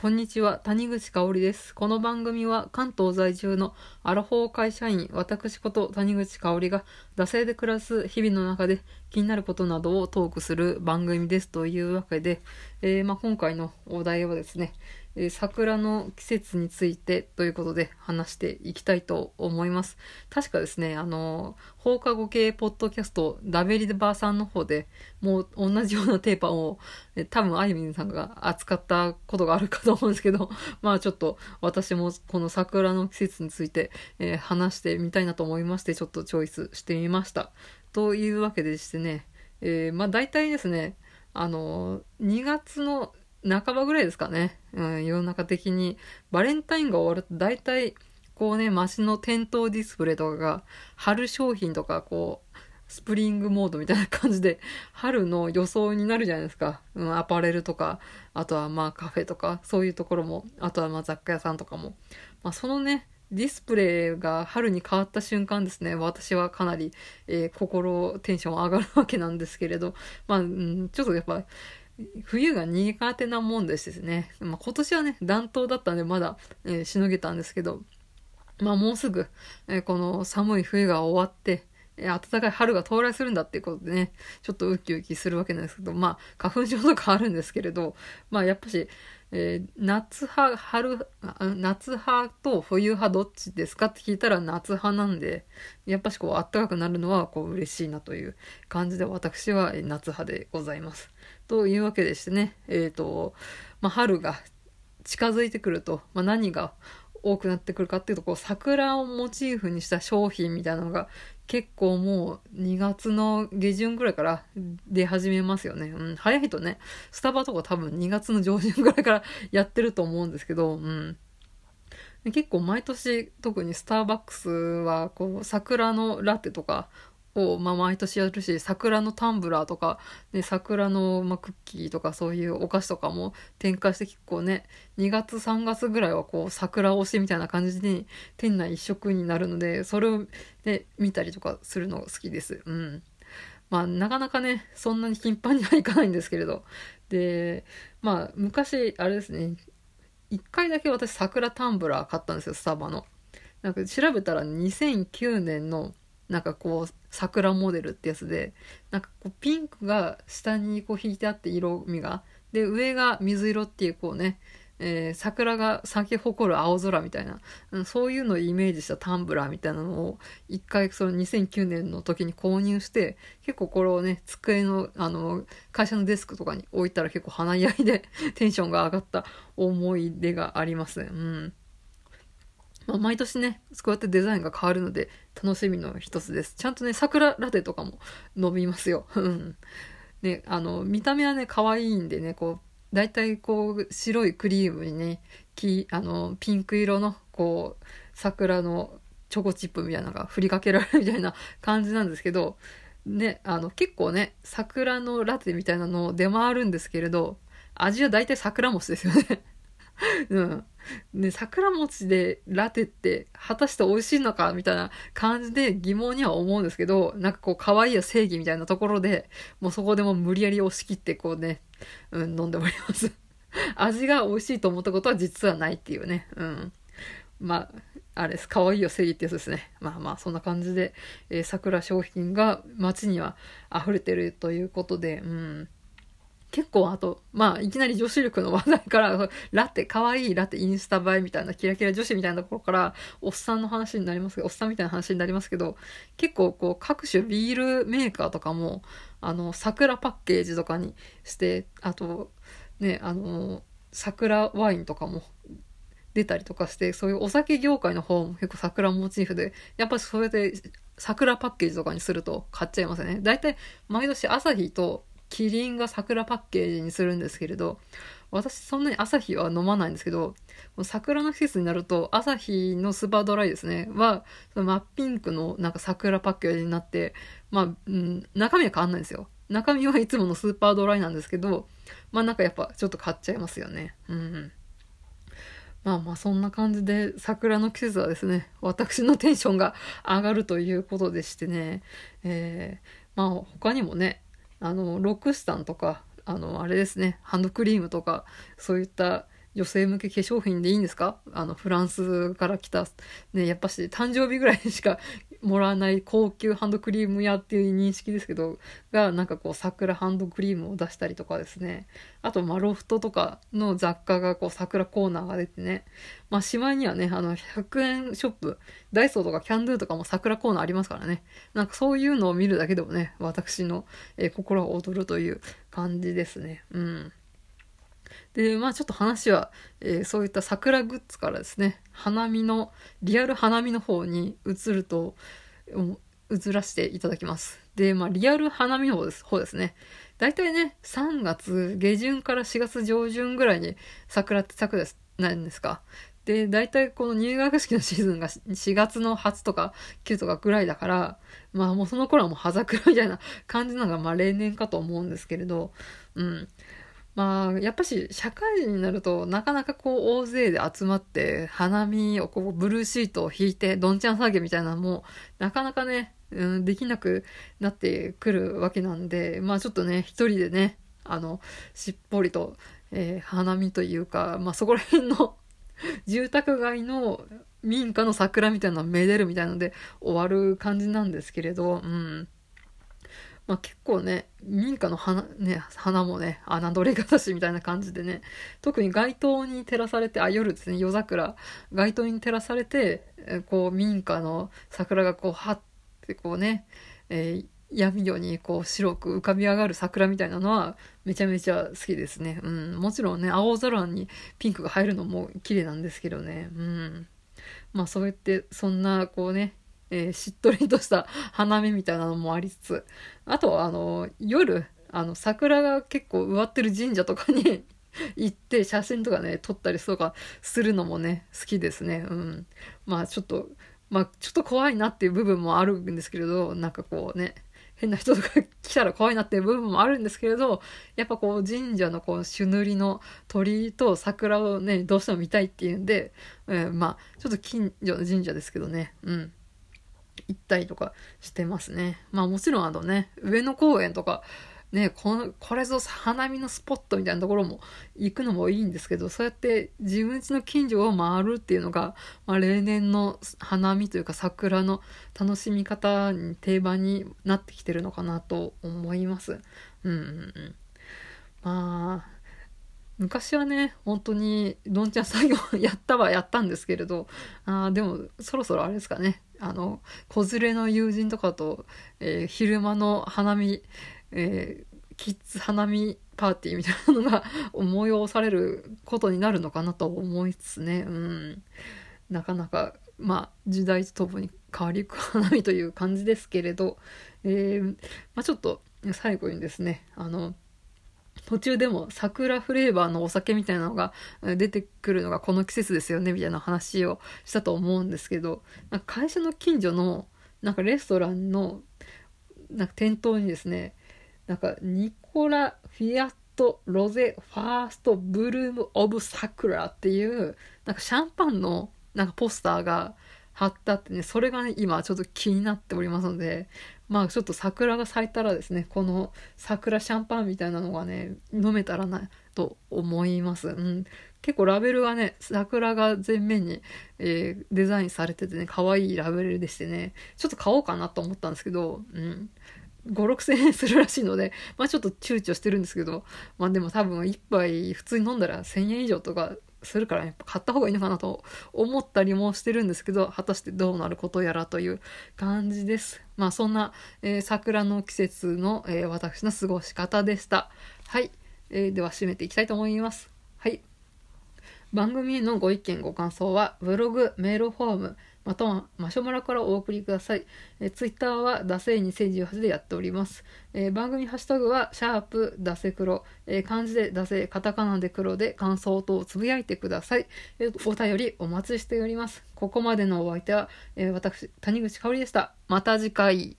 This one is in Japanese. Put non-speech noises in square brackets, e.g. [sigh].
こんにちは、谷口香織です。この番組は関東在住のアラフォー会社員、私こと谷口香織が、惰性で暮らす日々の中で気になることなどをトークする番組ですというわけで、えー、まあ、今回のお題はですね、え桜の季節についてということで話していきたいと思います。確かですね、あの、放課後系ポッドキャスト、ダベリバーさんの方でもう同じようなテーマを、え多分あゆみんさんが扱ったことがあるかと思うんですけど、[laughs] まあちょっと私もこの桜の季節について、えー、話してみたいなと思いまして、ちょっとチョイスしてみました。というわけでしてね、えー、まあ大体ですね、あの、2月の半ばぐらいですかね。うん、世の中的に。バレンタインが終わると大体、こうね、街の店頭ディスプレイとかが、春商品とか、こう、スプリングモードみたいな感じで、春の予想になるじゃないですか。うん、アパレルとか、あとはまあカフェとか、そういうところも、あとはまあ雑貨屋さんとかも。まあそのね、ディスプレイが春に変わった瞬間ですね、私はかなり、えー、心、テンション上がるわけなんですけれど、まあ、うん、ちょっとやっぱ、冬が苦手なもんですね。まあ、今年はね、暖冬だったんでまだ、えー、しのげたんですけど、まあもうすぐ、えー、この寒い冬が終わって、えー、暖かい春が到来するんだっていうことでね、ちょっとウキウキするわけなんですけど、まあ花粉症とかあるんですけれど、まあやっぱし、えー、夏派、春、夏派と冬派どっちですかって聞いたら夏派なんで、やっぱしこうあったかくなるのはこう嬉しいなという感じで私は夏派でございます。というわけでしてね、えっ、ー、と、まあ、春が近づいてくると、まあ、何が多くなってくるかっていうと、こう桜をモチーフにした商品みたいなのが結構もう2月の下旬ぐらいから出始めますよね。うん、早いとね、スタバとか多分2月の上旬ぐらいからやってると思うんですけど、うん。結構毎年特にスターバックスはこう桜のラテとかを、まあ、毎年やるし桜のタンブラーとか、ね、桜の、まあ、クッキーとかそういうお菓子とかも展開して結構ね2月3月ぐらいはこう桜推しみたいな感じに店内一色になるのでそれを、ね、見たりとかするのが好きです。うんまあ、なかなかね、そんなに頻繁にはいかないんですけれど。で、まあ、昔、あれですね、一回だけ私桜タンブラー買ったんですよ、スタバの。なんか調べたら2009年のなんかこう桜モデルってやつでなんかこうピンクが下にこう引いてあって色味がで上が水色っていうこうね、えー、桜が咲き誇る青空みたいな、うん、そういうのをイメージしたタンブラーみたいなのを一回その2009年の時に購入して結構これをね机のあの会社のデスクとかに置いたら結構華やいで [laughs] テンションが上がった思い出がありますね。うんまあ、毎年ね、こうやってデザインが変わるので、楽しみの一つです。ちゃんとね、桜ラテとかも伸びますよ。うん。ね、あの、見た目はね、可愛いんでね、こう、だいたいこう、白いクリームにね、きあの、ピンク色の、こう、桜のチョコチップみたいなのが振りかけられるみたいな感じなんですけど、ね、あの、結構ね、桜のラテみたいなの出回るんですけれど、味は大体桜餅ですよね。[laughs] うん。ね、桜餅でラテって果たして美味しいのかみたいな感じで疑問には思うんですけど、なんかこう可愛いよ正義みたいなところで、もうそこでも無理やり押し切ってこうね、うん、飲んでおります。[laughs] 味が美味しいと思ったことは実はないっていうね。うん。まあ、あれです。可愛いよ正義ってやつですね。まあまあ、そんな感じで、えー、桜商品が街には溢れてるということで、うん。結構あと、まあ、いきなり女子力の話題から、[laughs] ラテ、可愛いラテインスタ映えみたいな、キラキラ女子みたいなところから、おっさんの話になりますけど、おっさんみたいな話になりますけど、結構こう、各種ビールメーカーとかも、あの、桜パッケージとかにして、あと、ね、あの、桜ワインとかも出たりとかして、そういうお酒業界の方も結構桜モチーフで、やっぱりそれで桜パッケージとかにすると買っちゃいますね。大体毎年朝日とキリンが桜パッケージにするんですけれど、私そんなに朝日は飲まないんですけど、桜の季節になると、朝日のスーパードライですね、は、その真っピンクのなんか桜パッケージになって、まあ、うん、中身は変わんないんですよ。中身はいつものスーパードライなんですけど、まあなんかやっぱちょっと買っちゃいますよね。うん。まあまあそんな感じで桜の季節はですね、私のテンションが上がるということでしてね、えー、まあ他にもね、あの、ロックスタンとか、あの、あれですね、ハンドクリームとか、そういった女性向け化粧品でいいんですか？あの、フランスから来た、ね、やっぱし誕生日ぐらいしか [laughs] もらわない高級ハンドクリーム屋っていう認識ですけど、が、なんかこう、桜ハンドクリームを出したりとかですね。あと、まロフトとかの雑貨がこう、桜コーナーが出てね。まあ、しまいにはね、あの、100円ショップ、ダイソーとかキャンドゥとかも桜コーナーありますからね。なんかそういうのを見るだけでもね、私の、えー、心が躍るという感じですね。うん。で、まあちょっと話は、えー、そういった桜グッズからですね、花見の、リアル花見の方に移ると、移らせていただきます。で、まあリアル花見の方です方ですね。大体ね、3月下旬から4月上旬ぐらいに桜って咲くです、なんですか。で、大体この入学式のシーズンが4月の8とか9とかぐらいだから、まあもうその頃はもう葉桜みたいな感じなのがまあ例年かと思うんですけれど、うん。まあ、やっぱし、社会人になると、なかなかこう、大勢で集まって、花見をこう、ブルーシートを引いて、どんちゃん騒ぎみたいなのも、なかなかね、うん、できなくなってくるわけなんで、まあちょっとね、一人でね、あの、しっぽりと、えー、花見というか、まあそこら辺の [laughs] 住宅街の民家の桜みたいなのをめでるみたいなので終わる感じなんですけれど、うん。まあ、結構ね、民家の花、ね、花もね、侮れがたしみたいな感じでね、特に街灯に照らされて、あ、夜ですね、夜桜、街灯に照らされて、こう、民家の桜がこう、はってこうね、えー、闇夜にこう白く浮かび上がる桜みたいなのはめちゃめちゃ好きですね。うん。もちろんね、青空にピンクが入るのも綺麗なんですけどね。うん。まあそうやって、そんなこうね、えー、しっとりとした花見みたいなのもありつつ、あと、あの、夜、あの、桜が結構植わってる神社とかに [laughs] 行って写真とかね、撮ったりとかするのもね、好きですね。うん。まあちょっと、まあちょっと怖いなっていう部分もあるんですけれど、なんかこうね、変な人とか来たら怖いなっていう部分もあるんですけれど、やっぱこう神社のこう朱塗りの鳥居と桜をね、どうしても見たいっていうんで、えー、まあ、ちょっと近所の神社ですけどね、うん。行ったりとかしてますね。まあもちろんあのね、上野公園とか、ね、この、これぞ花見のスポットみたいなところも行くのもいいんですけど、そうやって自分家の近所を回るっていうのが、まあ、例年の花見というか桜の楽しみ方に定番になってきてるのかなと思います。うんうん。まあ、昔はね、本当にどんちゃん作業やったはやったんですけれど、あでもそろそろあれですかね、あの、子連れの友人とかと、えー、昼間の花見、えー、キッズ花見パーティーみたいなのが [laughs] 催されることになるのかなと思いつつね、うん。なかなか、まあ、時代とともに変わりゆく花見という感じですけれど、えー、まあちょっと最後にですね、あの、途中でも桜フレーバーのお酒みたいなのが出てくるのがこの季節ですよねみたいな話をしたと思うんですけどなんか会社の近所のなんかレストランのなんか店頭にですねなんかニコラ・フィアット・ロゼ・ファースト・ブルーム・オブ・サクラっていうなんかシャンパンのなんかポスターが貼ってあってねそれがね今ちょっと気になっておりますのでまあちょっと桜が咲いたらですね、この桜シャンパンみたいなのがね、飲めたらなと思います。うん。結構ラベルがね、桜が前面に、えー、デザインされててね、可愛いラベルでしてね、ちょっと買おうかなと思ったんですけど、うん。5、6千円するらしいので、まあちょっと躊躇してるんですけど、まあでも多分1杯普通に飲んだら1000円以上とかするからやっぱ買った方がいいのかなと思ったりもしてるんですけど、果たしてどうなることやらという感じです。まあそんな、えー、桜の季節の、えー、私の過ごし方でした。はい。えー、では締めていきたいと思います。はい。番組へのご意見ご感想は、ブログ、メールフォーム、またはマシュマロからお送りください。えツイッターはダセイ2018でやっております。えー、番組ハッシュタグは、シャープダセ黒、えー、漢字でダセ、カタカナで黒で感想等をつぶやいてください。えー、お便りお待ちしております。ここまでのお相手は、え私、谷口香織でした。また次回。